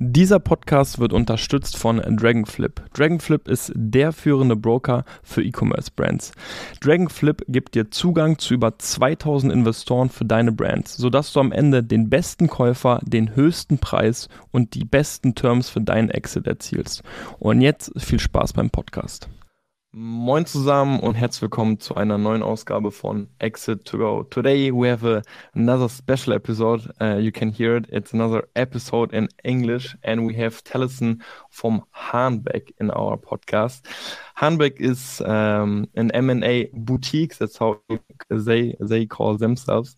Dieser Podcast wird unterstützt von Dragonflip. Dragonflip ist der führende Broker für E-Commerce-Brands. Dragonflip gibt dir Zugang zu über 2000 Investoren für deine Brands, sodass du am Ende den besten Käufer, den höchsten Preis und die besten Terms für deinen Exit erzielst. Und jetzt viel Spaß beim Podcast. Moin zusammen und herzlich willkommen zu einer neuen Ausgabe von Exit to Go. Today we have a, another special episode. Uh, you can hear it. It's another episode in English, and we have Tellison from Hahnbeck in our podcast. Hahnbeck is um, an M&A boutique. That's how they they call themselves,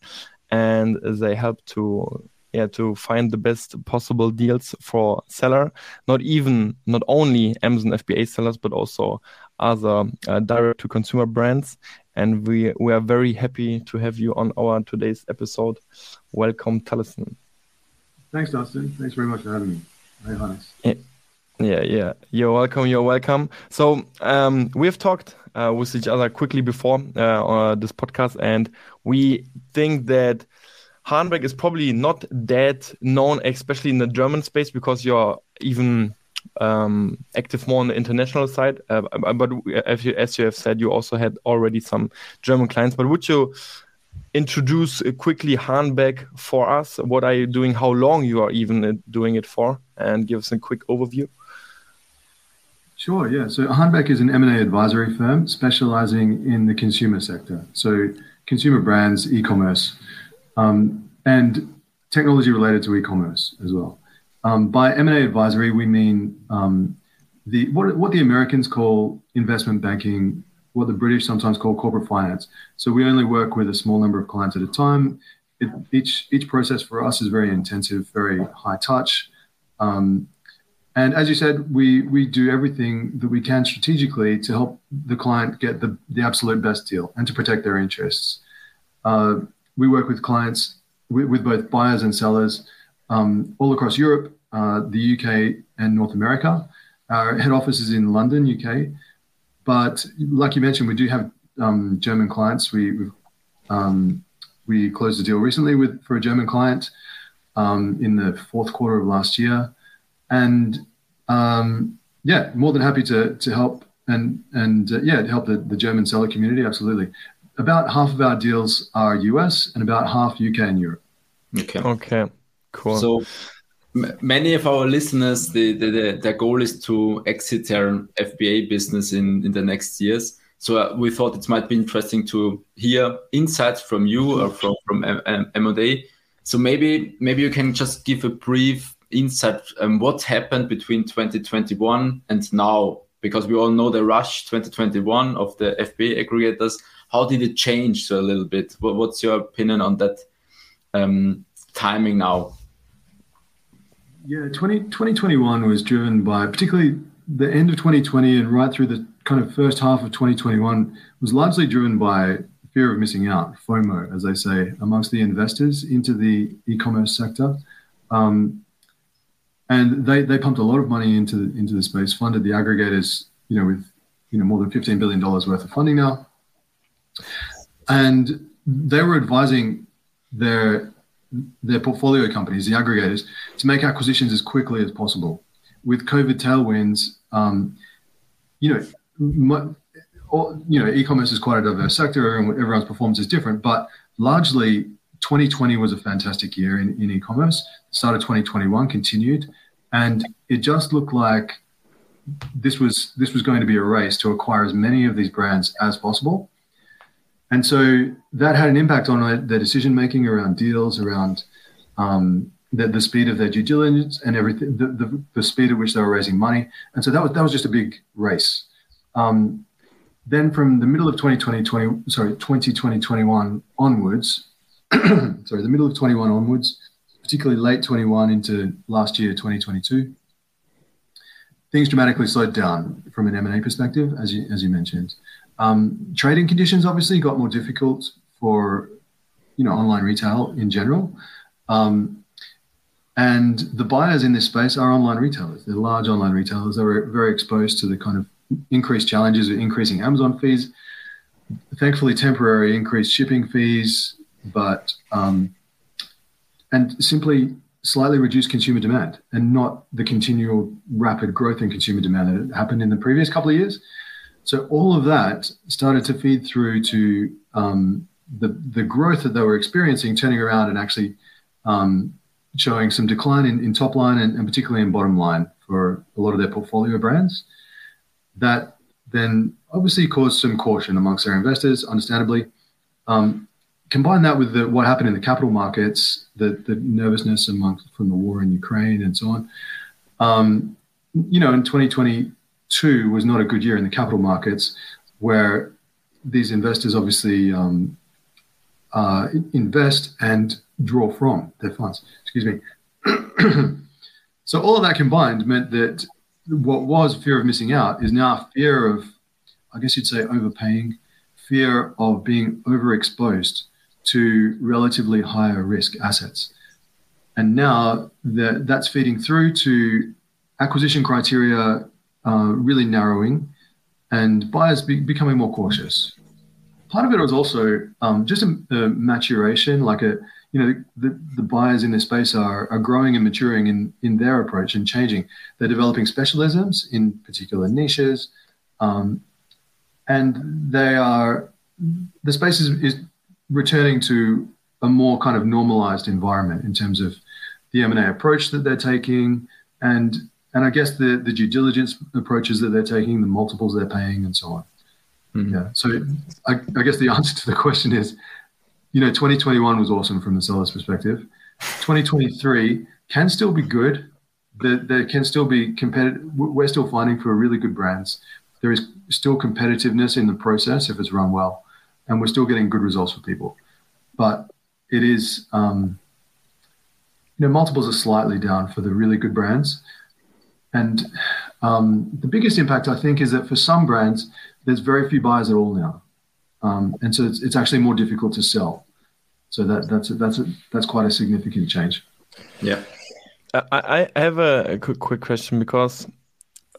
and they help to yeah to find the best possible deals for seller not even not only amazon fba sellers but also other uh, direct to consumer brands. And we, we are very happy to have you on our today's episode. Welcome, Taliesen. Thanks, Dustin. Thanks very much for having me. Very honest. Yeah. Yeah, yeah. You're welcome. You're welcome. So um, we've talked uh, with each other quickly before uh, on this podcast, and we think that Hahnbeck is probably not that known, especially in the German space, because you're even um, active more on the international side. Uh, but as you, as you have said, you also had already some German clients. But would you introduce quickly Hahnbeck for us? What are you doing? How long you are even uh, doing it for? And give us a quick overview. Sure, yeah. So Hahnbeck is an M&A advisory firm specializing in the consumer sector. So consumer brands, e-commerce, um, and technology related to e-commerce as well. Um, by M&A advisory, we mean um, the what, what the Americans call investment banking, what the British sometimes call corporate finance. So we only work with a small number of clients at a time. It, each each process for us is very intensive, very high touch. Um, and as you said, we we do everything that we can strategically to help the client get the, the absolute best deal and to protect their interests. Uh, we work with clients with, with both buyers and sellers um, all across Europe, uh, the UK, and North America. Our head office is in London, UK. But like you mentioned, we do have um, German clients. We um, we closed a deal recently with for a German client um, in the fourth quarter of last year, and um, yeah, more than happy to to help and and uh, yeah, to help the, the German seller community. Absolutely. About half of our deals are US and about half UK and Europe. Okay. Okay. Cool. So many of our listeners, the, the, the, their goal is to exit their FBA business in, in the next years. So uh, we thought it might be interesting to hear insights from you or from from M&A. So maybe maybe you can just give a brief insight um, what happened between 2021 and now, because we all know the rush 2021 of the FBA aggregators. How did it change a little bit? what's your opinion on that um, timing now? Yeah, 20, 2021 was driven by particularly the end of 2020 and right through the kind of first half of 2021 was largely driven by fear of missing out, FOMO, as they say, amongst the investors into the e-commerce sector. Um, and they, they pumped a lot of money into into the space, funded the aggregators, you know, with you know more than 15 billion dollars worth of funding now. And they were advising their their portfolio companies, the aggregators, to make acquisitions as quickly as possible. With COVID tailwinds, um, you know, my, you know, e-commerce is quite a diverse sector, and everyone's performance is different. But largely, 2020 was a fantastic year in, in e-commerce. The start of 2021 continued, and it just looked like this was this was going to be a race to acquire as many of these brands as possible. And so that had an impact on their decision making around deals, around um, the, the, speed of their due diligence and everything, the, the, the, speed at which they were raising money. And so that was, that was just a big race. Um, then from the middle of 2020, 20, sorry, 2020, 21 onwards, sorry, the middle of 21 onwards, particularly late 21 into last year, 2022, things dramatically slowed down from an M&A perspective, as you, as you mentioned. Um, trading conditions obviously got more difficult for you know online retail in general. Um, and the buyers in this space are online retailers. They're large online retailers. They're very exposed to the kind of increased challenges of increasing Amazon fees. Thankfully, temporary increased shipping fees, but um, and simply slightly reduced consumer demand and not the continual rapid growth in consumer demand that happened in the previous couple of years. So all of that started to feed through to um, the the growth that they were experiencing, turning around and actually um, showing some decline in, in top line and, and, particularly in bottom line for a lot of their portfolio brands. That then obviously caused some caution amongst their investors, understandably. Um, combine that with the, what happened in the capital markets, the, the nervousness among, from the war in Ukraine and so on. Um, you know, in 2022 was not a good year in the capital markets, where these investors obviously um, uh, invest and draw from their funds. Excuse me. so all of that combined meant that what was fear of missing out is now fear of, I guess you'd say, overpaying, fear of being overexposed to relatively higher risk assets. And now that that's feeding through to acquisition criteria uh, really narrowing and buyers be, becoming more cautious. Part of it was also um, just a, a, maturation, like a, you know, the, the buyers in this space are, are growing and maturing in, in their approach and changing. They're developing specialisms in particular niches. Um, and they are, the space is, is returning to a more kind of normalized environment in terms of the M&A approach that they're taking and and I guess the the due diligence approaches that they're taking, the multiples they're paying, and so on. Mm-hmm. Yeah. So I, I, guess the answer to the question is, you know, 2021 was awesome from the seller's perspective. 2023 can still be good. There, there can still be competitive. We're still finding for really good brands. There is still competitiveness in the process if it's run well and we're still getting good results for people. But it is, um, you know, multiples are slightly down for the really good brands. And um, the biggest impact, I think, is that for some brands, there's very few buyers at all now. Um, and so it's, it's, actually more difficult to sell. So that, that's, a, that's, a, that's quite a significant change. Yeah. I, I have a, a quick, quick question because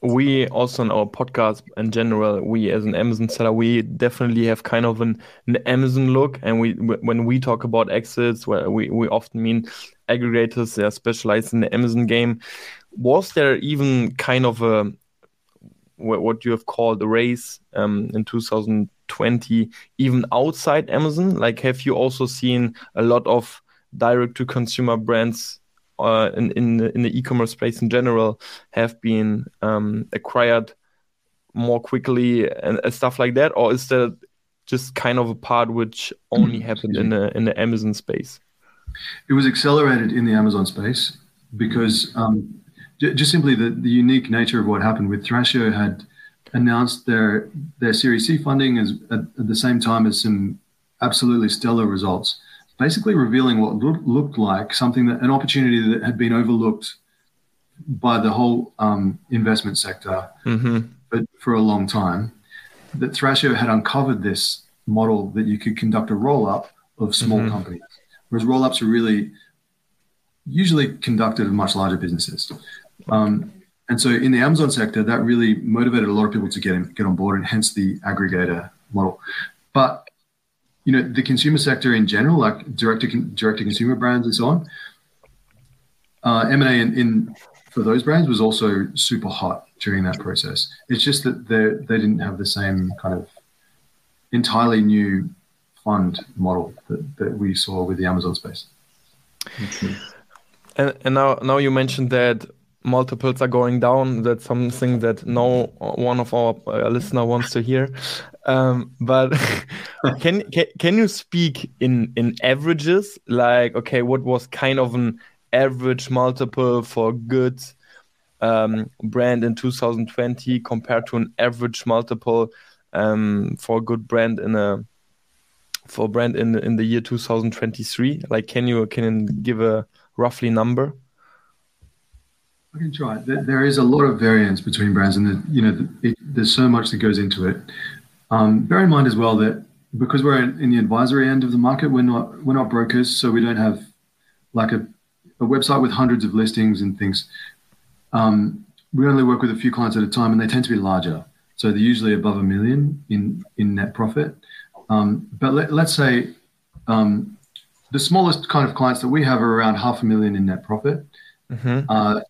we also in our podcast in general we as an amazon seller we definitely have kind of an, an amazon look and we when we talk about exits where we, we often mean aggregators they are specialized in the amazon game was there even kind of a what you have called a race um, in 2020 even outside amazon? Like have you also seen a lot of direct to consumer brands uh, in in the, in the e-commerce space in general have been um, acquired more quickly and, and, stuff like that, or is that just kind of a part which only happened in the in the Amazon space? It was accelerated in the Amazon space because um, just simply the, the unique nature of what happened with Thrasio had announced their their Series C funding as at, at the same time as some absolutely stellar results basically revealing what looked like something that an opportunity that had been overlooked by the whole um, investment sector mm-hmm. but for a long time. That Thrasio had uncovered this model that you could conduct a roll up of small mm-hmm. companies, whereas roll ups are really usually conducted of much larger businesses. Um, and so in the Amazon sector, that really motivated a lot of people to get in, get on board, and hence the aggregator model. But you know the consumer sector in general, like direct to direct to consumer brands and so on. Uh, M and A in, in for those brands was also super hot during that process. It's just that they they didn't have the same kind of entirely new fund model that, that we saw with the Amazon space. And, and now now you mentioned that multiples are going down. That's something that no one of our uh, listener wants to hear. Um, but can, can can you speak in in averages? Like, okay, what was kind of an average multiple for good um, brand in 2020 compared to an average multiple um, for a good brand in a for brand in in the year 2023? Like, can you can you give a roughly number? I can try. There is a lot of variance between brands, and the, you know, it, there's so much that goes into it. Um, bear in mind as well that because we're in, in, the advisory end of the market, we're not we're not brokers, so we don't have like a, a website with hundreds of listings and things. Um, we only work with a few clients at a time, and they tend to be larger, so they're usually above a million in in net profit. Um, but let, us say um, the smallest kind of clients that we have are around half a million in net profit, Mhm. uh,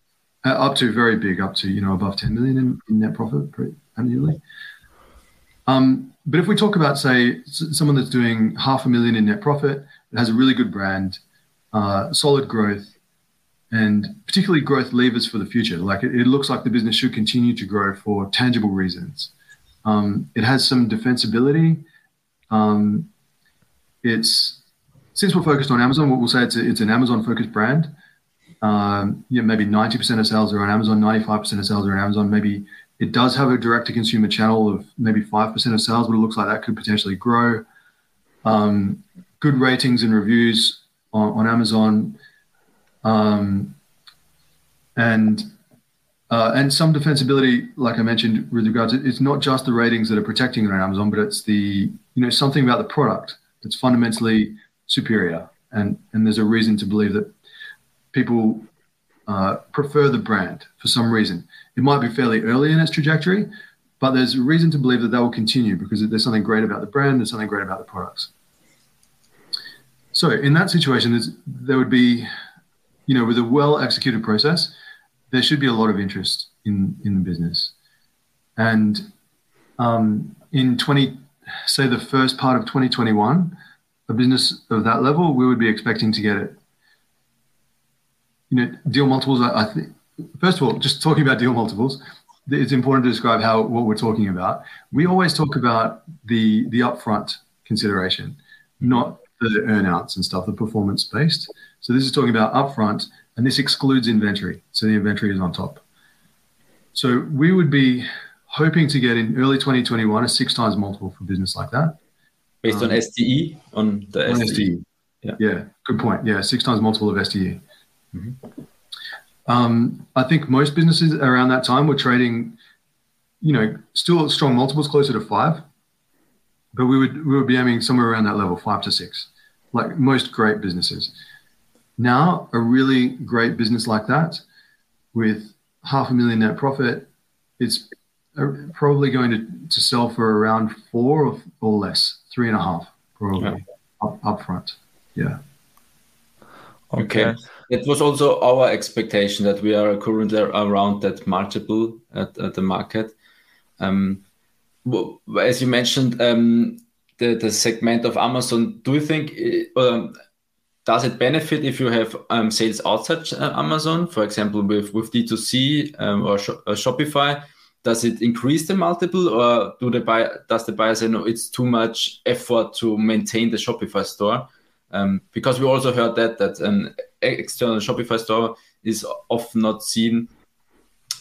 up to very big, up to you know above 10 million in, in net profit annually. Um, but if we talk about say someone that's doing half a million in net profit, it has a really good brand, uh, solid growth, and particularly growth levers for the future. Like it, it looks like the business should continue to grow for tangible reasons. Um, it has some defensibility. Um, it's since we're focused on Amazon, we'll say it's, a, it's an Amazon focused brand. Um, yeah, maybe 90% of sales are on Amazon, 95% of sales are on Amazon. Maybe it does have a direct to consumer channel of maybe 5% of sales, but it looks like that could potentially grow. Um, good ratings and reviews on, on Amazon. Um, and uh, and some defensibility, like I mentioned, with regards to it's not just the ratings that are protecting on Amazon, but it's the you know something about the product that's fundamentally superior, and and there's a reason to believe that people uh, prefer the brand for some reason. It might be fairly early in its trajectory, but there's a reason to believe that that will continue because there's something great about the brand, there's something great about the products. So in that situation, there would be, you know, with a well executed process, there should be a lot of interest in in the business, and um, in 20, say the first part of 2021, a business of that level, we would be expecting to get it. You know, deal multiples. I, I think first of all, just talking about deal multiples, it's important to describe how what we're talking about. We always talk about the the upfront consideration, not the earnouts and stuff, the performance based. So this is talking about upfront, and this excludes inventory. So the inventory is on top. So we would be hoping to get in early 2021 a six times multiple for business like that. Based on Um, SDE on the On SDE. SDE. Yeah. Yeah, good point. Yeah, six times multiple of SDE. Um, I think most businesses around that time were trading, you know, still strong multiples closer to five, but we would we would be aiming somewhere around that level, five to six, like most great businesses. Now, a really great business like that, with half a million net profit, it's uh, probably going to, to sell for around four or, or less, three and a half, probably up, up front. Yeah. Okay. it was also our expectation that we are currently around that multiple at, at the market. Um, as you mentioned, um, the, the segment of Amazon, do you think uh, um, does it benefit if you have um, sales outside uh, Amazon, for example, with, with D2C um, or, Sh- or Shopify? Does it increase the multiple, or do the buy, does the buyer say no? It's too much effort to maintain the Shopify store, um, because we also heard that that an external Shopify store is often not seen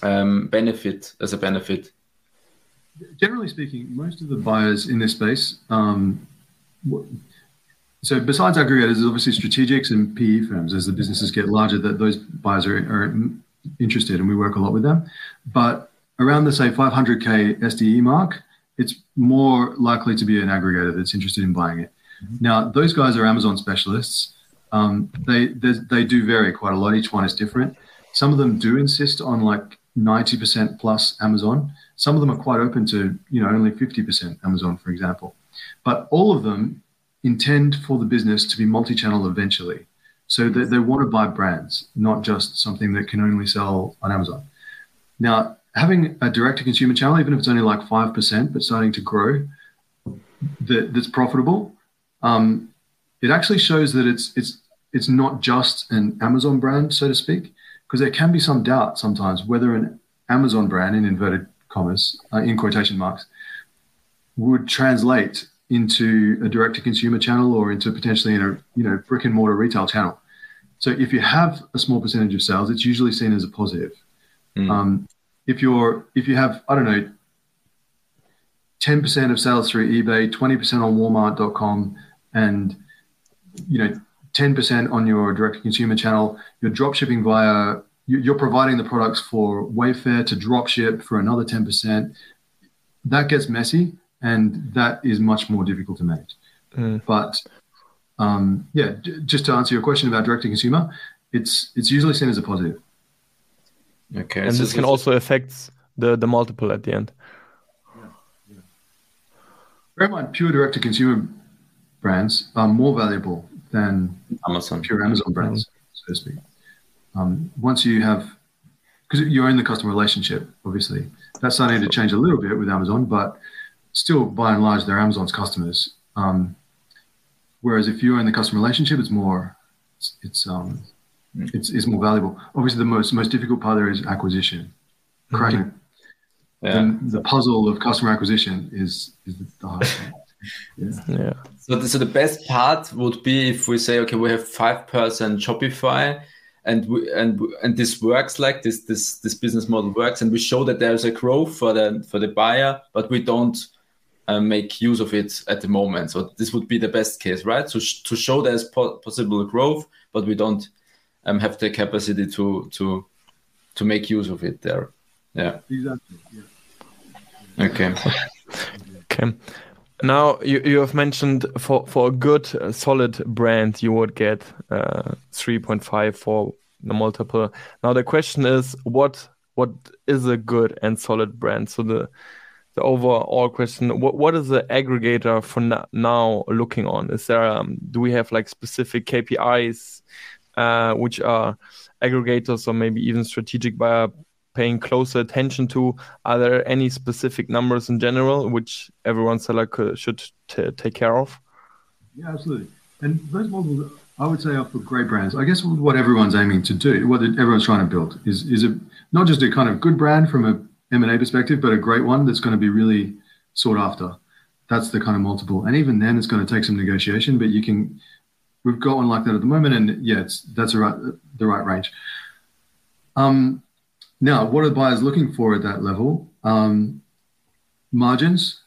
um, benefit as a benefit. Generally speaking, most of the buyers in this space, um, so besides aggregators, there's obviously strategics and PE firms. As the businesses get larger, that those buyers are, are interested, and we work a lot with them. But around the say 500k SDE mark, it's more likely to be an aggregator that's interested in buying it. Now, those guys are Amazon specialists. Um, they, they do vary quite a lot. Each one is different. Some of them do insist on like 90% plus Amazon. Some of them are quite open to you know only 50% Amazon, for example. But all of them intend for the business to be multi-channel eventually. So they, they want to buy brands, not just something that can only sell on Amazon. Now, having a direct-to-consumer channel, even if it's only like five percent, but starting to grow, that, that's profitable, um, it actually shows that it's it's it's not just an Amazon brand, so to speak, because there can be some doubt sometimes whether an Amazon brand, in inverted commas, uh, in quotation marks, would translate into a direct-to-consumer channel or into potentially in a you know brick and mortar retail channel. So if you have a small percentage of sales, it's usually seen as a positive. Mm. Um, if you're if you have I don't know 10% of sales through eBay, 20% on Walmart.com, and you know 10% on your direct consumer channel, you're drop shipping via you- you're providing the products for Wayfair to drop ship for another 10%. That gets messy and that is much more difficult to manage. Mm. But um, yeah, just to answer your question about direct to consumer, it's it's usually seen as a positive. Okay, And so this can so- also affect the, the multiple at the end. Bear in mind, pure direct to consumer brands are more valuable than Amazon. pure Amazon brands, so to speak. Um, once you have, because you own the customer relationship, obviously, that's starting to change a little bit with Amazon, but still, by and large, they're Amazon's customers. Um, whereas if you own the customer relationship, it's more, it's it's, um, it's, it's more valuable. Obviously, the most most difficult part there is acquisition, cracking. Yeah. And the puzzle of customer acquisition is is the hardest thing. Yeah. Yeah. So the, so the best part would be if we say, okay, we have five percent Shopify, and we, and and this works like this this this business model works, and we show that there's a growth for the for the buyer, but we don't uh, make use of it at the moment. So this would be the best case, right? So sh- to show there's po- possible growth, but we don't um, have the capacity to to to make use of it there. Yeah. Exactly. Yeah. Okay. Okay. Now you, you have mentioned for for a good uh, solid brand you would get uh, 3.5 for the multiple. Now the question is what what is a good and solid brand? So the the overall question what what is the aggregator for no- now looking on? Is there um, do we have like specific KPIs uh, which are aggregators or maybe even strategic buyer paying closer attention to? Are there any specific numbers in general which everyone seller could, should take care of? Yeah, absolutely. And those models, I would say, are for great brands. I guess what everyone's aiming to do, what everyone's trying to build, is is a not just a kind of good brand from a M and A perspective, but a great one that's going to be really sought after. That's the kind of multiple, and even then, it's going to take some negotiation. But you can, we've got one like that at the moment, and yeah, it's that's the right the right range. Um, now, what are buyers looking for at that level? Um, margins.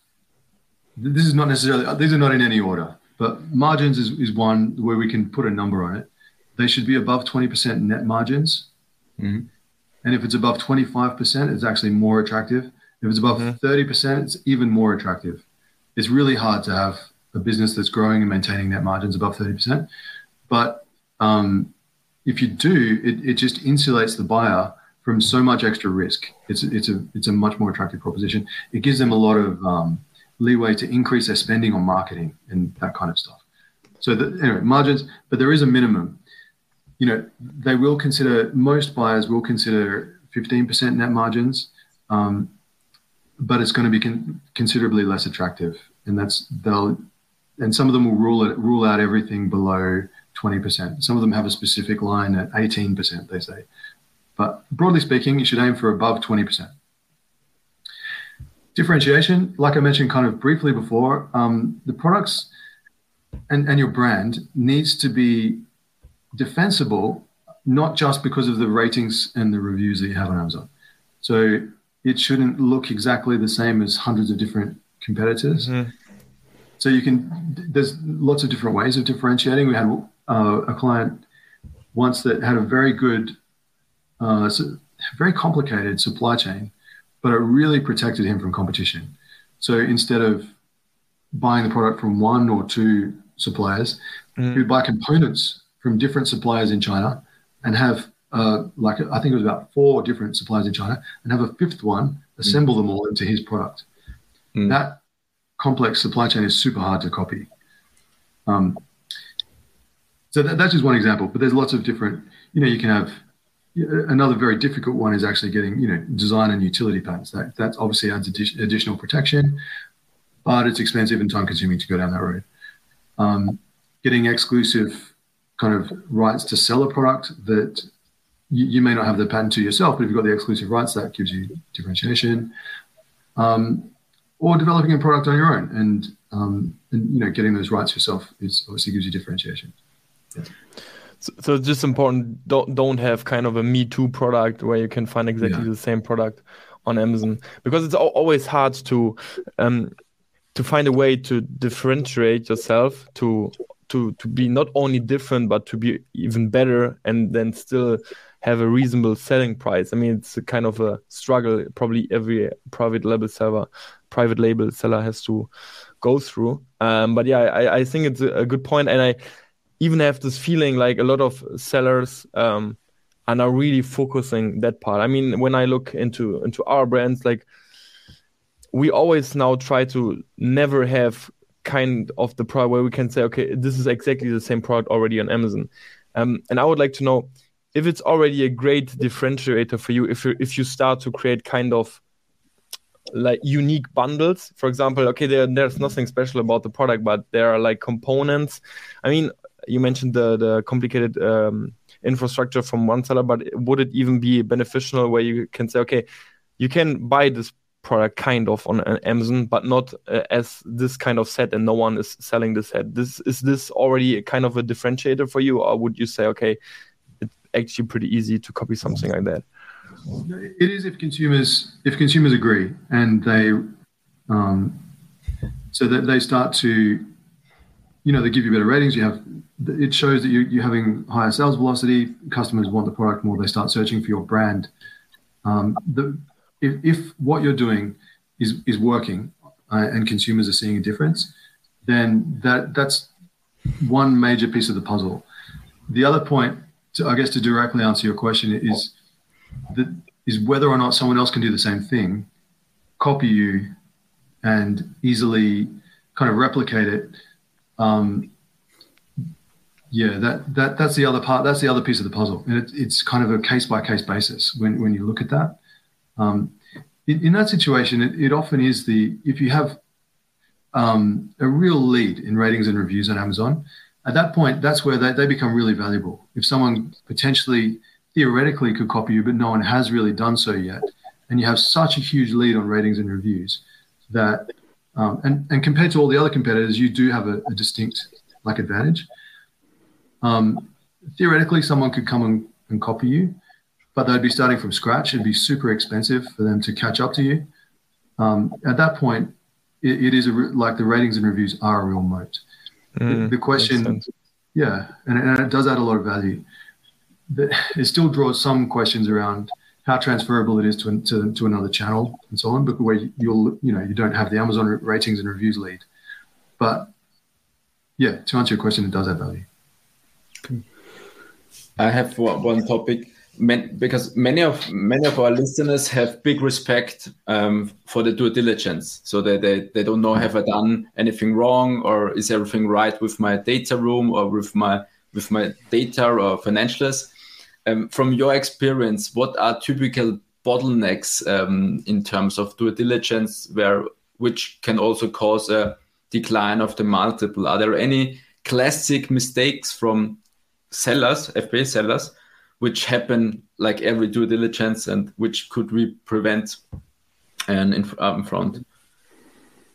This is not necessarily; these are not in any order. But margins is, is one where we can put a number on it. They should be above 20% net margins. Mhm. And if it's above 25%, it's actually more attractive. If it's above 30%, it's even more attractive. It's really hard to have a business that's growing and maintaining net margins above 30%. But um, if you do, it, it just insulates the buyer from so much extra risk. It's, it's, a, it's a much more attractive proposition. It gives them a lot of um, leeway to increase their spending on marketing and that kind of stuff. So the, anyway, margins, but there is a minimum. You know, they will consider most buyers will consider 15% net margins, um, but it's going to be con- considerably less attractive, and that's they'll and some of them will rule it rule out everything below 20%. Some of them have a specific line at 18%. They say, but broadly speaking, you should aim for above 20%. Differentiation, like I mentioned kind of briefly before, um, the products and, and your brand needs to be defensible, not just because of the ratings and the reviews that you have on Amazon. So it shouldn't look exactly the same as hundreds of different competitors. So you can, there's lots of different ways of differentiating. We had uh, a client once that had a very good, uh, so- very complicated supply chain, but it really protected him from competition. So instead of buying the product from one or two suppliers, he would buy components from different suppliers in China and have uh, like I think it was about four different suppliers in China and have a fifth one assemble them all into his product. Mm. That complex supply chain is super hard to copy. Um, so that, that's just one example, but there's lots of different. You know, you can have another very difficult one is actually getting you know design and utility patents. That that obviously adds addi- additional protection, but it's expensive and time consuming to go down that road. Um, getting exclusive kind of rights to sell a product that you, you may not have the patent to yourself, but if you've got the exclusive rights, that gives you differentiation. Um, or developing a product on your own and, um, and you know getting those rights yourself is obviously gives you differentiation. So, so it's just important don't don't have kind of a me too product where you can find exactly Yeah. the same product on Amazon because it's always hard to um to find a way to differentiate yourself to to to be not only different but to be even better and then still have a reasonable selling price. I mean it's a kind of a struggle probably every private label seller private label seller has to go through. Um, but yeah, I, I think it's a, a good point and I even have this feeling like a lot of sellers um, are now really focusing that part. I mean, when I look into into our brands, like we always now try to never have kind of the product where we can say, okay, this is exactly the same product already on Amazon. Um, and I would like to know if it's already a great differentiator for you if you if you start to create kind of like unique bundles for example okay there, there's nothing special about the product but there are like components i mean you mentioned the the complicated um, infrastructure from one seller but would it even be beneficial where you can say okay you can buy this product kind of on amazon but not uh, as this kind of set and no one is selling this set? This is this already kind of a differentiator for you or would you say okay it's actually pretty easy to copy something like that? It is if consumers if consumers agree and they um, so that they start to you know they give you better ratings. You have it shows that you, you're having higher sales velocity. Customers want the product more. They start searching for your brand. Um, the, if, if what you're doing is is working uh, and consumers are seeing a difference then that that's one major piece of the puzzle. The other point to, i guess to directly answer your question is that is whether or not someone else can do the same thing, copy you, and easily kind of replicate it. Um, yeah, that that that's the other part. That's the other piece of the puzzle, and it, it's kind of a case by case basis when when you look at that. Um, in, in, that situation, it, it, often is the if you have um, a real lead in ratings and reviews on Amazon, at that point, that's where they, they become really valuable. If someone potentially theoretically could copy you, but no one has really done so yet. And you have such a huge lead on ratings and reviews that, um, and, and compared to all the other competitors, you do have a, a distinct like advantage. Um, theoretically, someone could come and, and copy you, but they'd be starting from scratch. It'd be super expensive for them to catch up to you. Um, at that point, it, it is a, like the ratings and reviews are a real moat. Mm, the, the, question, yeah, and, and it does add a lot of value But it still draws some questions around how transferable it is to, to, to another channel and so on, but where you'll, you know, you don't have the Amazon ratings and reviews lead. But yeah, to answer your question, it does add value. I have one topic because many of many of our listeners have big respect um, for the due diligence, so they, they they don't know have I done anything wrong or is everything right with my data room or with my with my data or financials um, from your experience, what are typical bottlenecks um, in terms of due diligence, where which can also cause a decline of the multiple? Are there any classic mistakes from sellers, FBA sellers, which happen like every due diligence, and which could we prevent and in um, front?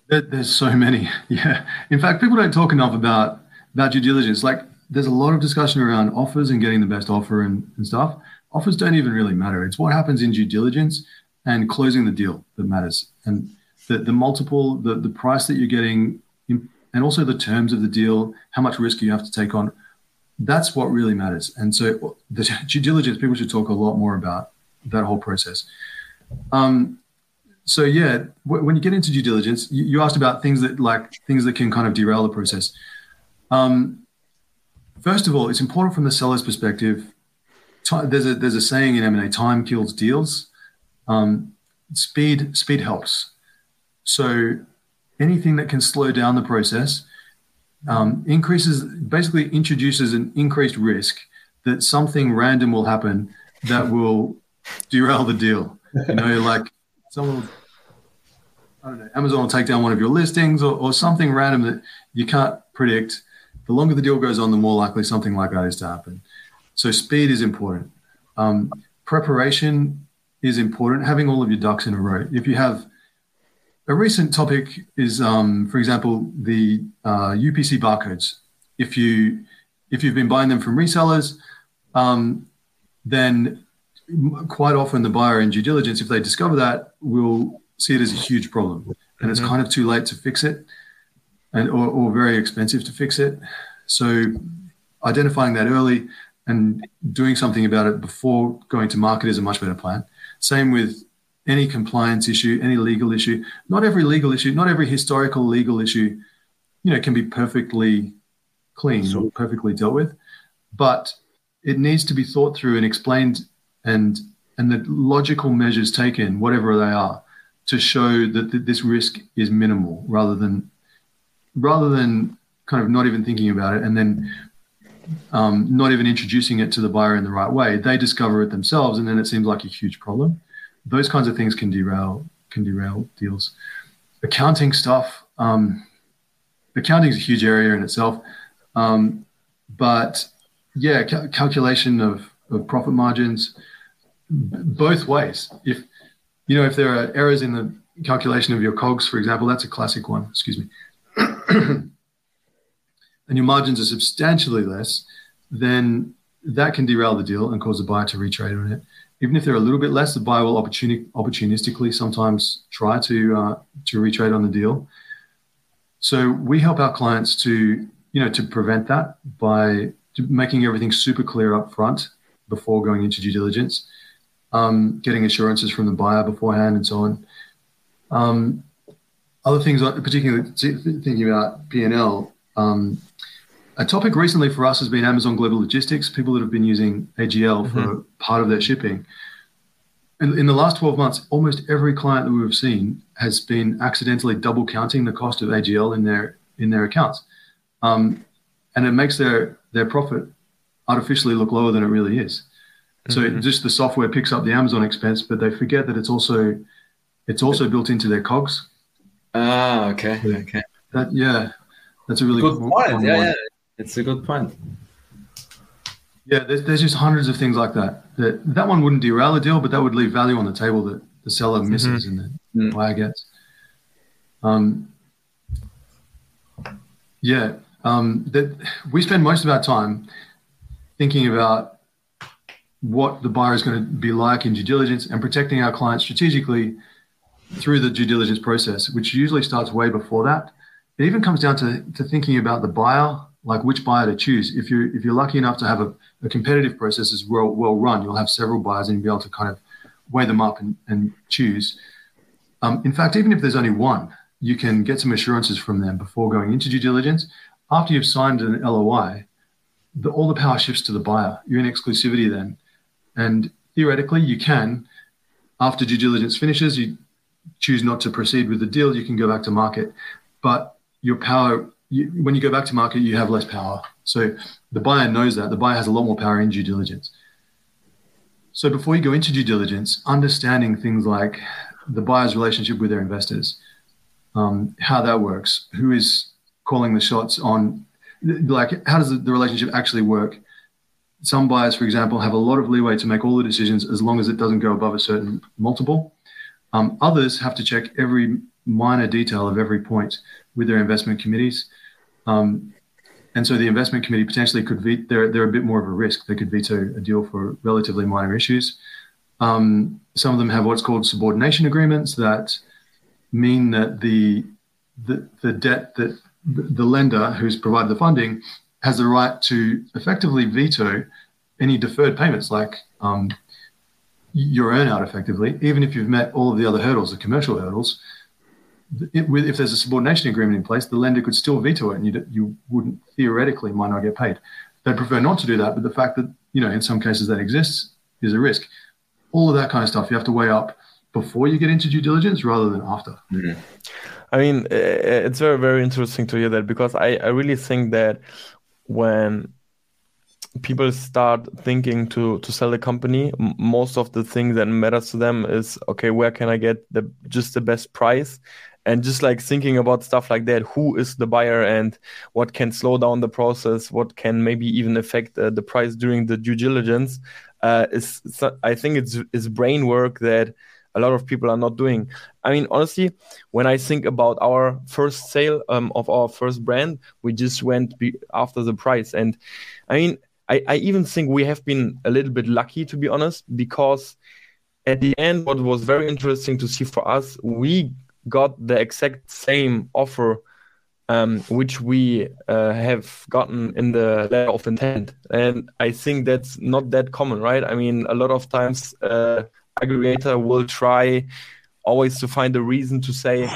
There's so many. Yeah. In fact, people don't talk enough about about due diligence. Like there's a lot of discussion around offers and getting the best offer and, and stuff. Offers don't even really matter. It's what happens in due diligence and closing the deal that matters. And the, the multiple, the, the price that you're getting, and also the terms of the deal, how much risk you have to take on, that's what really matters. And so the due diligence, people should talk a lot more about that whole process. Um, so yeah, when you get into due diligence, you, you, asked about things that like things that can kind of derail the process. Um, First of all, it's important from the seller's perspective. There's a there's a saying in M&A: time kills deals. Um, speed speed helps. So anything that can slow down the process um, increases basically introduces an increased risk that something random will happen that will derail the deal. You know, like someone, I don't know, Amazon will take down one of your listings or, or something random that you can't predict the longer the deal goes on, the more likely something like that is to happen. So speed is important. Um, preparation is important. Having all of your ducks in a row. If you have a recent topic is, um, for example, the uh, UPC barcodes. If you if you've been buying them from resellers, um, then quite often the buyer in due diligence, if they discover that, will see it as a huge problem, and mm-hmm. it's kind of too late to fix it and or, or very expensive to fix it. So identifying that early and doing something about it before going to market is a much better plan. Same with any compliance issue, any legal issue. Not every legal issue, not every historical legal issue, you know, can be perfectly clean sure. or perfectly dealt with, but it needs to be thought through and explained and and the logical measures taken, whatever they are, to show that this risk is minimal rather than rather than kind of not even thinking about it and then um, not even introducing it to the buyer in the right way, they discover it themselves, and then it seems like a huge problem. Those kinds of things can derail can derail deals. Accounting stuff. Um, accounting is a huge area in itself, um, but yeah, ca- calculation of, of profit margins both ways. If you know if there are errors in the calculation of your cogs, for example, that's a classic one. Excuse me. and your margins are substantially less, then that can derail the deal and cause the buyer to retrade on it. Even if they're a little bit less, the buyer will opportuni- opportunistically sometimes try to uh, to retrade on the deal. So we help our clients to you know to prevent that by making everything super clear up front before going into due diligence, um, getting assurances from the buyer beforehand, and so on. Um, other things, particularly thinking about P&L, um, a topic recently for us has been Amazon Global Logistics, people that have been using AGL mm-hmm. for part of their shipping. In, in the last 12 months, almost every client that we've seen has been accidentally double counting the cost of AGL in their in their accounts. Um, and it makes their, their profit artificially look lower than it really is. So mm-hmm. just the software picks up the Amazon expense, but they forget that it's also it's also built into their cogs. Ah, okay, okay. That, yeah, that's a really good point. Yeah, yeah, it's a good point. Yeah, there's, there's just hundreds of things like that. That that one wouldn't derail a deal, but that would leave value on the table that the seller mm-hmm. misses mm-hmm. and the mm. buyer gets. Um, yeah, um, that we spend most of our time thinking about what the buyer is going to be like in due diligence and protecting our clients strategically through the due diligence process, which usually starts way before that. It even comes down to, to thinking about the buyer, like which buyer to choose. If you're if you're lucky enough to have a, a competitive process is well well run, you'll have several buyers and you'll be able to kind of weigh them up and, and choose. Um, in fact, even if there's only one, you can get some assurances from them before going into due diligence. After you've signed an LOI, the, all the power shifts to the buyer. You're in exclusivity then, and theoretically, you can, after due diligence finishes, you choose not to proceed with the deal, you can go back to market. But your power, you, when you go back to market, you have less power. So the buyer knows that. The buyer has a lot more power in due diligence. So before you go into due diligence, understanding things like the buyer's relationship with their investors, um, how that works, who is calling the shots on, like how does the relationship actually work? Some buyers, for example, have a lot of leeway to make all the decisions as long as it doesn't go above a certain multiple. Um, others have to check every minor detail of every point with their investment committees. Um, and so the investment committee potentially could veto, they're, they're a bit more of a risk. They could veto a deal for relatively minor issues. Um, some of them have what's called subordination agreements that mean that the, the, the debt that the lender who's provided the funding has the right to effectively veto any deferred payments like um, your earnout effectively, even if you've met all of the other hurdles, the commercial hurdles. It, with, if there's a subordination agreement in place, the lender could still veto it, and you, you wouldn't theoretically might not get paid. They'd prefer not to do that, but the fact that you know in some cases that exists is a risk. All of that kind of stuff you have to weigh up before you get into due diligence rather than after. Mm-hmm. I mean, it's very very interesting to hear that because I, I really think that when people start thinking to to sell the company most of the thing that matters to them is okay where can i get the just the best price? And just like thinking about stuff like that who is the buyer and what can slow down the process what can maybe even affect uh, the price during the due diligence uh, is i think it's is brain work that a lot of people are not doing. I mean honestly when i think about our first sale um, of our first brand we just went after the price. And i mean I, I even think we have been a little bit lucky, to be honest, because at the end, what was very interesting to see for us, we got the exact same offer um, which we uh, have gotten in the letter of intent. And I think that's not that common, right? I mean, a lot of times, uh, aggregator will try always to find a reason to say,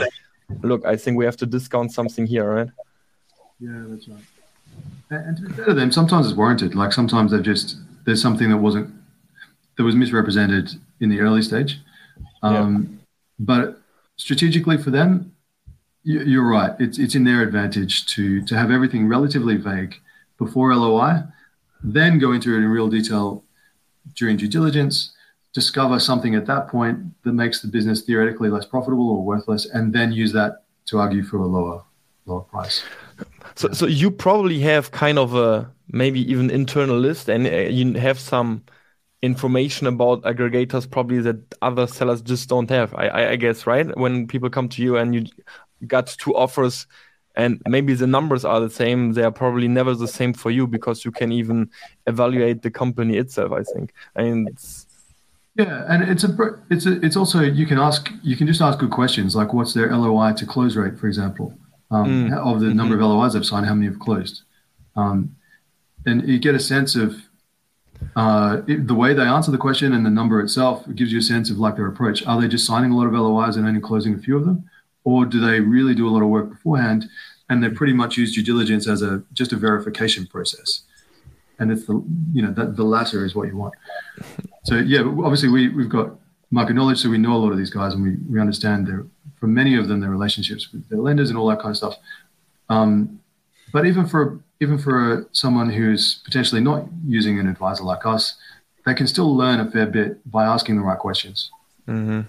look, I think we have to discount something here, right? Yeah, that's right. And to be fair to them, sometimes it's warranted. Like sometimes they've just there's something that wasn't that was misrepresented in the early stage. Um, yeah. But strategically for them, You're right. It's it's in their advantage to to have everything relatively vague before LOI, then go into it in real detail during due diligence, discover something at that point that makes the business theoretically less profitable or worthless, and then use that to argue for a lower lower price. So, so you probably have kind of a maybe even internal list, and uh, you have some information about aggregators probably that other sellers just don't have. I, I guess right when people come to you and you got two offers and maybe the numbers are the same they are probably never the same for you because you can even evaluate the company itself i think mean, it's yeah and it's a it's a, it's also you can ask you can just ask good questions like what's their loi to close rate for example um, mm. of the mm-hmm. number of lois they've signed how many have closed. Um, and you get a sense of uh, it, the way they answer the question and the number itself it gives you a sense of like their approach. Are they just signing a lot of lois and only closing a few of them? Or do they really do a lot of work beforehand and they pretty much use due diligence as a just a verification process? And it's the you know that the latter is what you want. So yeah obviously we, we've got market knowledge so we know a lot of these guys and we, we understand their for many of them their relationships with their lenders and all that kind of stuff um, but even for even for someone who's potentially not using an advisor like us they can still learn a fair bit by asking the right questions mm-hmm.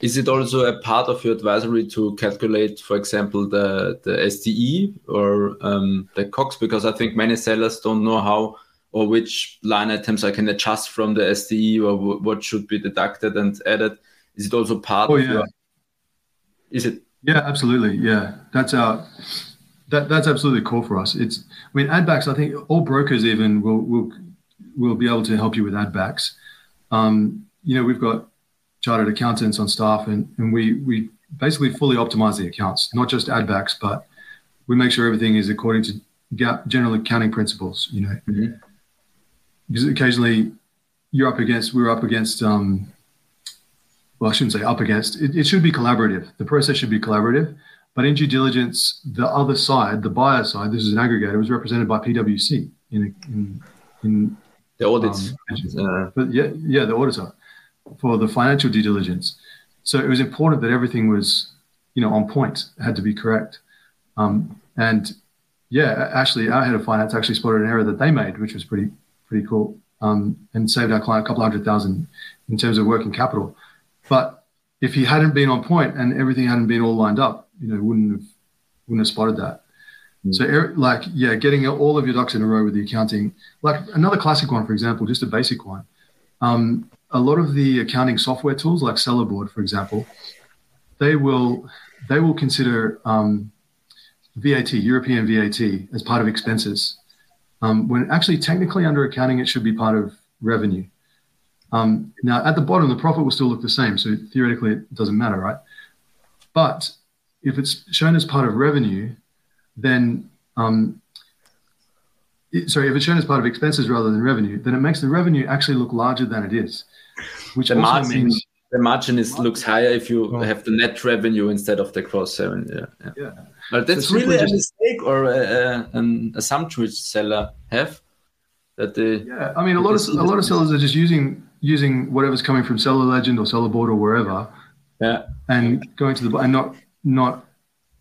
Is it also a part of your advisory to calculate, for example, the, the SDE or um, the COGS? Because I think many sellers don't know how or which line items I can adjust from the SDE or w- what should be deducted and added. Is it also part oh, of yeah. your? Is it? Yeah, absolutely. Yeah, that's our that that's absolutely core for us. It's I mean add backs. I think all brokers even will will will be able to help you with add backs. Um, you know, we've got chartered accountants on staff, and, and we, we basically fully optimize the accounts, not just add backs, but we make sure everything is according to GAAP, general accounting principles, you know. Mm-hmm. Because occasionally you're up against, we're up against, um, well, I shouldn't say up against, it, it should be collaborative. The process should be collaborative. But in due diligence, the other side, the buyer side, this is an aggregator, was represented by PwC in, in, in the audits. Um, uh, but yeah, yeah, the auditor for the financial due diligence. So it was important that everything was, you know, on point, had to be correct. Um, and yeah, actually, our head of finance actually spotted an error that they made, which was pretty pretty cool, um, and saved our client a couple hundred thousand in terms of working capital. But if he hadn't been on point and everything hadn't been all lined up, you know, wouldn't have wouldn't have spotted that. Mm. So, like, yeah, getting all of your ducks in a row with the accounting. Like another classic one, for example, just a basic one. Um, a lot of the accounting software tools, like Sellerboard, for example, they will they will consider um, VAT, European VAT, as part of expenses. Um, when actually, technically, under accounting, it should be part of revenue. Um, now, at the bottom, the profit will still look the same, so theoretically, it doesn't matter, right? But if it's shown as part of revenue, then um, sorry, if it's shown as part of expenses rather than revenue, then it makes the revenue actually look larger than it is which the margin, means the margin is looks higher if you oh. have the net revenue instead of the gross revenue. Yeah, yeah. yeah. But that's so really a mistake or a, a, an assumption which seller have that they. Yeah, I mean, a lot of a lot of sellers are just using using whatever's coming from Seller Legend or Sellerboard or wherever. Yeah. And going to the and not not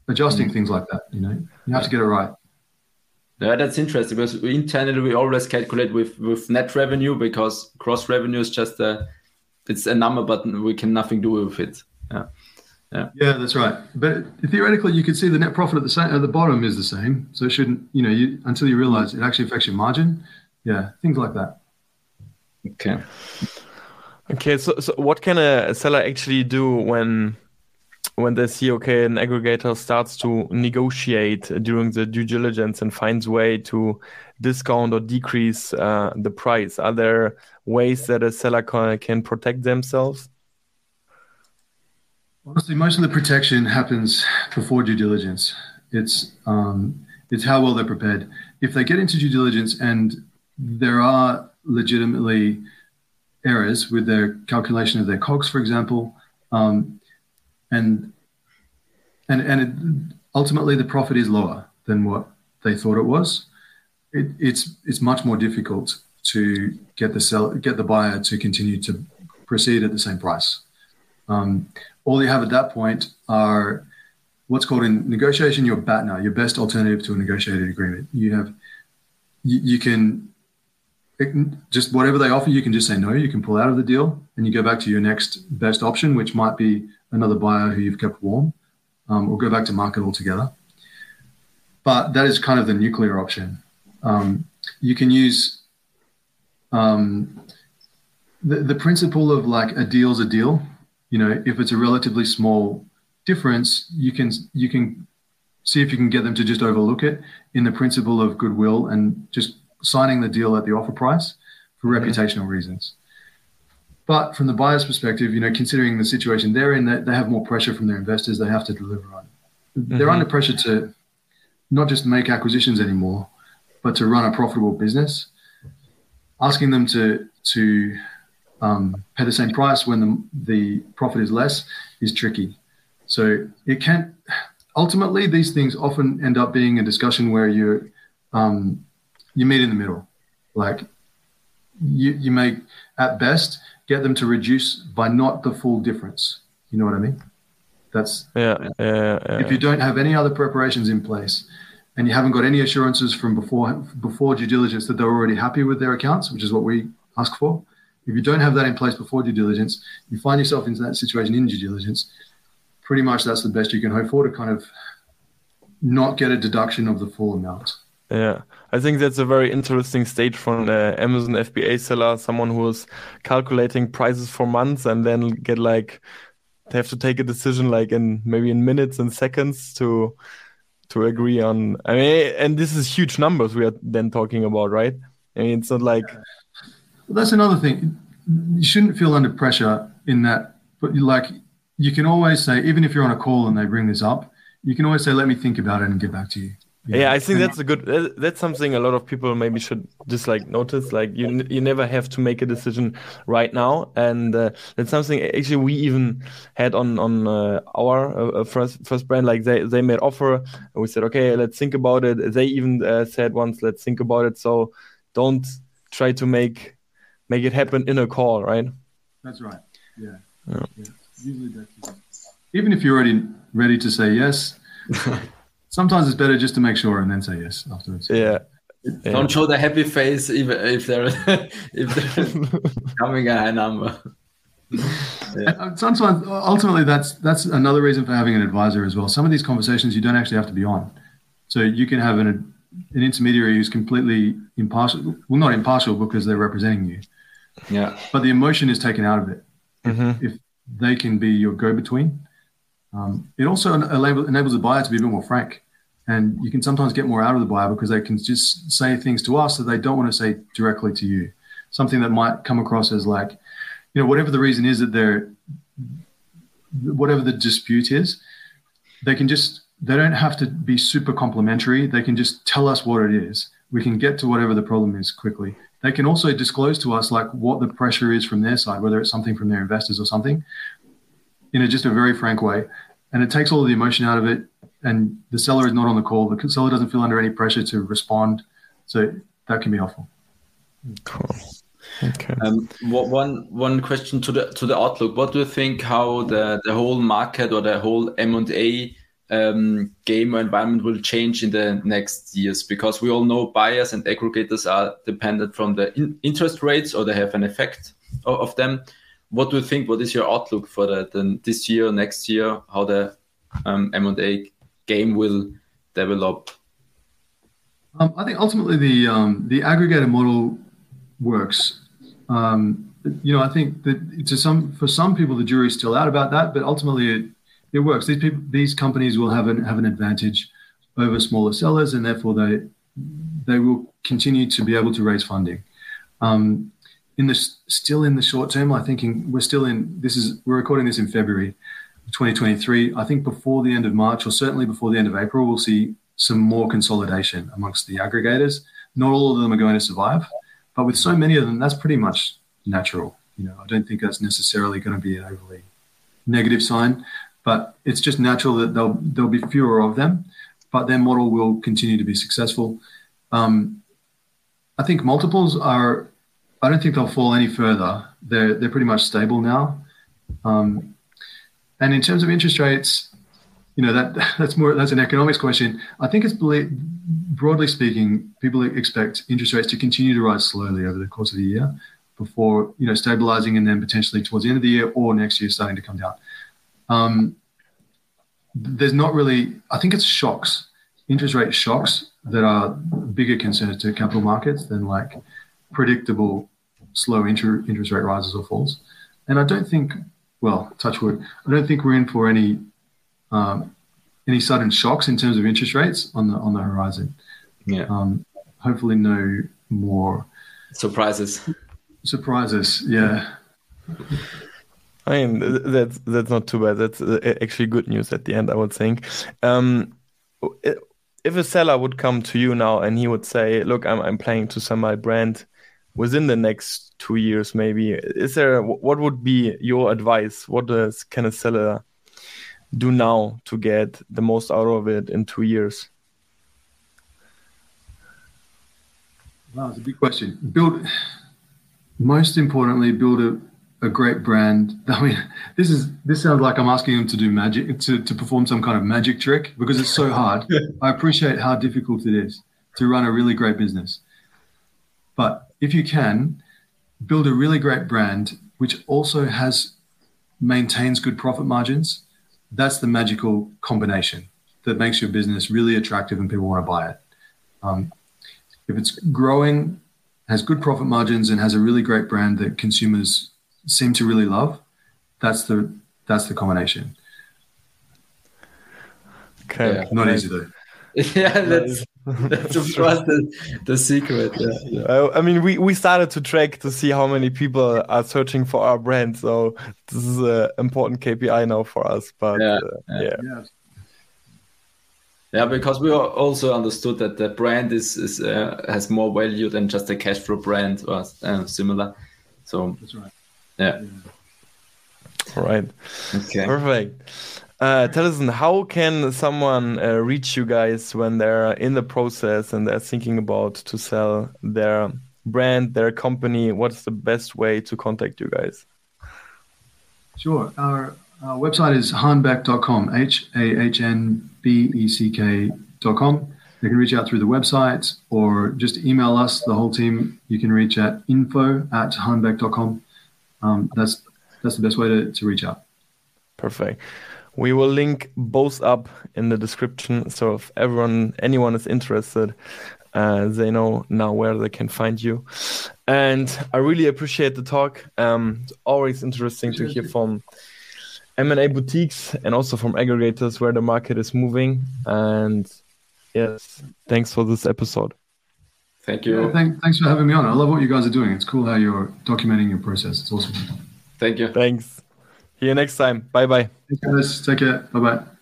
adjusting mm. things like that. You know, you have to get it right. Yeah, that's interesting because internally we always calculate with with net revenue because cross revenue is just a it's a number, but we can nothing do with it. Yeah. Yeah. yeah, that's right. But theoretically, you could see the net profit at the same, at the bottom is the same. So it shouldn't, you know, you, until you realize it actually affects your margin. Yeah, things like that. Okay. Okay. So, so what can a seller actually do when when they see okay an aggregator starts to negotiate during the due diligence and finds way to discount or decrease uh, the price are there ways that a seller can protect themselves honestly most of the protection happens before due diligence it's um, it's how well they're prepared if they get into due diligence and there are legitimately errors with their calculation of their cogs for example um, and and and it, ultimately the profit is lower than what they thought it was. It, it's it's much more difficult to get the sell get the buyer to continue to proceed at the same price. Um, all you have at that point are what's called in negotiation your BATNA, your best alternative to a negotiated agreement. You have you, you can just whatever they offer, you can just say no. You can pull out of the deal, and you go back to your next best option, which might be another buyer who you've kept warm, um, or go back to market altogether. But that is kind of the nuclear option. Um, you can use um, the the principle of like a deal's a deal. You know, if it's a relatively small difference, you can you can see if you can get them to just overlook it in the principle of goodwill and just signing the deal at the offer price for mm-hmm. reputational reasons. But from the buyer's perspective, you know, considering the situation they're in, they, they have more pressure from their investors. They have to deliver on. Mm-hmm. They're under pressure to not just make acquisitions anymore, but to run a profitable business. Asking them to to um, pay the same price when the, the profit is less is tricky. So it can ultimately these things often end up being a discussion where you um, you meet in the middle. Like you you may at best get them to reduce by not the full difference. You know what I mean? That's yeah, yeah, yeah. If you don't have any other preparations in place, and you haven't got any assurances from before before due diligence that they're already happy with their accounts, which is what we ask for. If you don't have that in place before due diligence, you find yourself in that situation in due diligence pretty much that's the best you can hope for to kind of not get a deduction of the full amount. Yeah, I think that's a very interesting stage from the uh, Amazon FBA seller, someone who is calculating prices for months and then get like they have to take a decision like in maybe in minutes and seconds to to agree on. I mean, and this is huge numbers we are then talking about, right? I mean, it's not like. Well, that's another thing. You shouldn't feel under pressure in that, but like you can always say, even if you're on a call and they bring this up, you can always say, "Let me think about it and get back to you." Yeah, yeah I think that's a good. That's something a lot of people maybe should just like notice. Like you, you never have to make a decision right now, and uh, that's something actually we even had on on uh, our uh, uh first first brand. Like they they made offer, and we said, okay, let's think about it. They even uh, said once, let's think about it. So don't try to make make it happen in a call, right? That's right. Yeah. yeah. yeah usually that's even if you're already ready to say yes. sometimes it's better just to make sure and then say yes afterwards. Yeah. yeah. Don't show the happy face even if they're if they're coming a high number. Yeah. Sometimes, ultimately, that's that's another reason for having an advisor as well. Some of these conversations you don't actually have to be on, so you can have an an intermediary who's completely impartial. Well, not impartial because they're representing you. Yeah. But the emotion is taken out of it. Mm-hmm. If they can be your go-between. Um, it also enable, enables the buyer to be a bit more frank, and you can sometimes get more out of the buyer because they can just say things to us that they don't want to say directly to you. Something that might come across as like, you know, whatever the reason is that they're, whatever the dispute is, they can just they don't have to be super complimentary. They can just tell us what it is. We can get to whatever the problem is quickly. They can also disclose to us like what the pressure is from their side, whether it's something from their investors or something, in a, just a very frank way. And it takes all the emotion out of it. And the seller is not on the call. The seller doesn't feel under any pressure to respond. So that can be helpful. Cool. Okay. Um, one one question to the to the outlook. What do you think? How the the whole market or the whole M and A um, game or environment will change in the next years because we all know buyers and aggregators are dependent from the in interest rates or they have an effect of, of, them. What do you think? What is your outlook for the, the this year, next year? How the um, M&A game will develop? Um, I think ultimately the um, the aggregator model works. Um, you know, I think that to some for some people the jury's still out about that, but ultimately it it works. These people, these companies will have an have an advantage over smaller sellers, and therefore they they will continue to be able to raise funding. Um, in the still in the short term, I think in, we're still in. This is we're recording this in February, 2023. I think before the end of March, or certainly before the end of April, we'll see some more consolidation amongst the aggregators. Not all of them are going to survive, but with so many of them, that's pretty much natural. You know, I don't think that's necessarily going to be an overly negative sign but it's just natural that there'll there'll be fewer of them, but their model will continue to be successful. Um, I think multiples are. I don't think they'll fall any further. They're they're pretty much stable now. Um, and in terms of interest rates, you know that that's more that's an economics question. I think it's broadly speaking, people expect interest rates to continue to rise slowly over the course of the year before you know stabilizing and then potentially towards the end of the year or next year starting to come down. Um, there's not really. I think it's shocks, interest rate shocks that are bigger concerns to capital markets than like predictable slow inter- interest rate rises or falls. And I don't think, well, touch wood, I don't think we're in for any um, any sudden shocks in terms of interest rates on the on the horizon. Yeah. Um, hopefully, no more surprises. Surprises, yeah. I mean, that's that's not too bad. That's uh, actually good news at the end, I would think. Um, if a seller would come to you now and he would say, "Look, I'm I'm planning to sell my brand within the next two years, maybe," is there what would be your advice? What does can a seller do now to get the most out of it in two years? Wow, it's a big question. Build, most importantly, build a, a great brand. I mean, this is this sounds like I'm asking them to do magic to, to perform some kind of magic trick because it's so hard. I appreciate how difficult it is to run a really great business. But if you can build a really great brand which also has maintains good profit margins that's the magical combination that makes your business really attractive and people want to buy it. Um, if it's growing, has good profit margins, and has a really great brand that consumers seem to really love, that's the that's the combination. Okay, yeah. not easy though. yeah, that's that's of course the, the secret. Yeah, yeah. I mean, we, we started to track to see how many people are searching for our brand. So this is an important KPI now for us. But yeah, uh, yeah. yeah. yeah. because we also understood that the brand is, is uh, has more value than just a cash flow brand or uh, similar. So that's right. Yeah. All right. Okay. Perfect. Uh, Taliesen, how can someone uh, reach you guys when they're in the process and they're thinking about to sell their brand, their company? What's the best way to contact you guys? Sure. Our, our website is hahnbeck.com, H A H N B E C K.com. You can reach out through the website or just email us, the whole team. You can reach at info at hahnbeck.com. Um, that's, that's the best way to, to reach out. Perfect. We will link both up in the description. So if everyone, anyone is interested, uh, they know now where they can find you. And I really appreciate the talk. Um, it's always interesting to hear from M&A boutiques and also from aggregators where the market is moving. And yes, thanks for this episode. Thank you. Yeah, thank, thanks for having me on. I love what you guys are doing. It's cool how you're documenting your process. It's awesome. Thank you. Thanks. See you next time. Bye bye. Thanks, guys. Take care. Bye bye.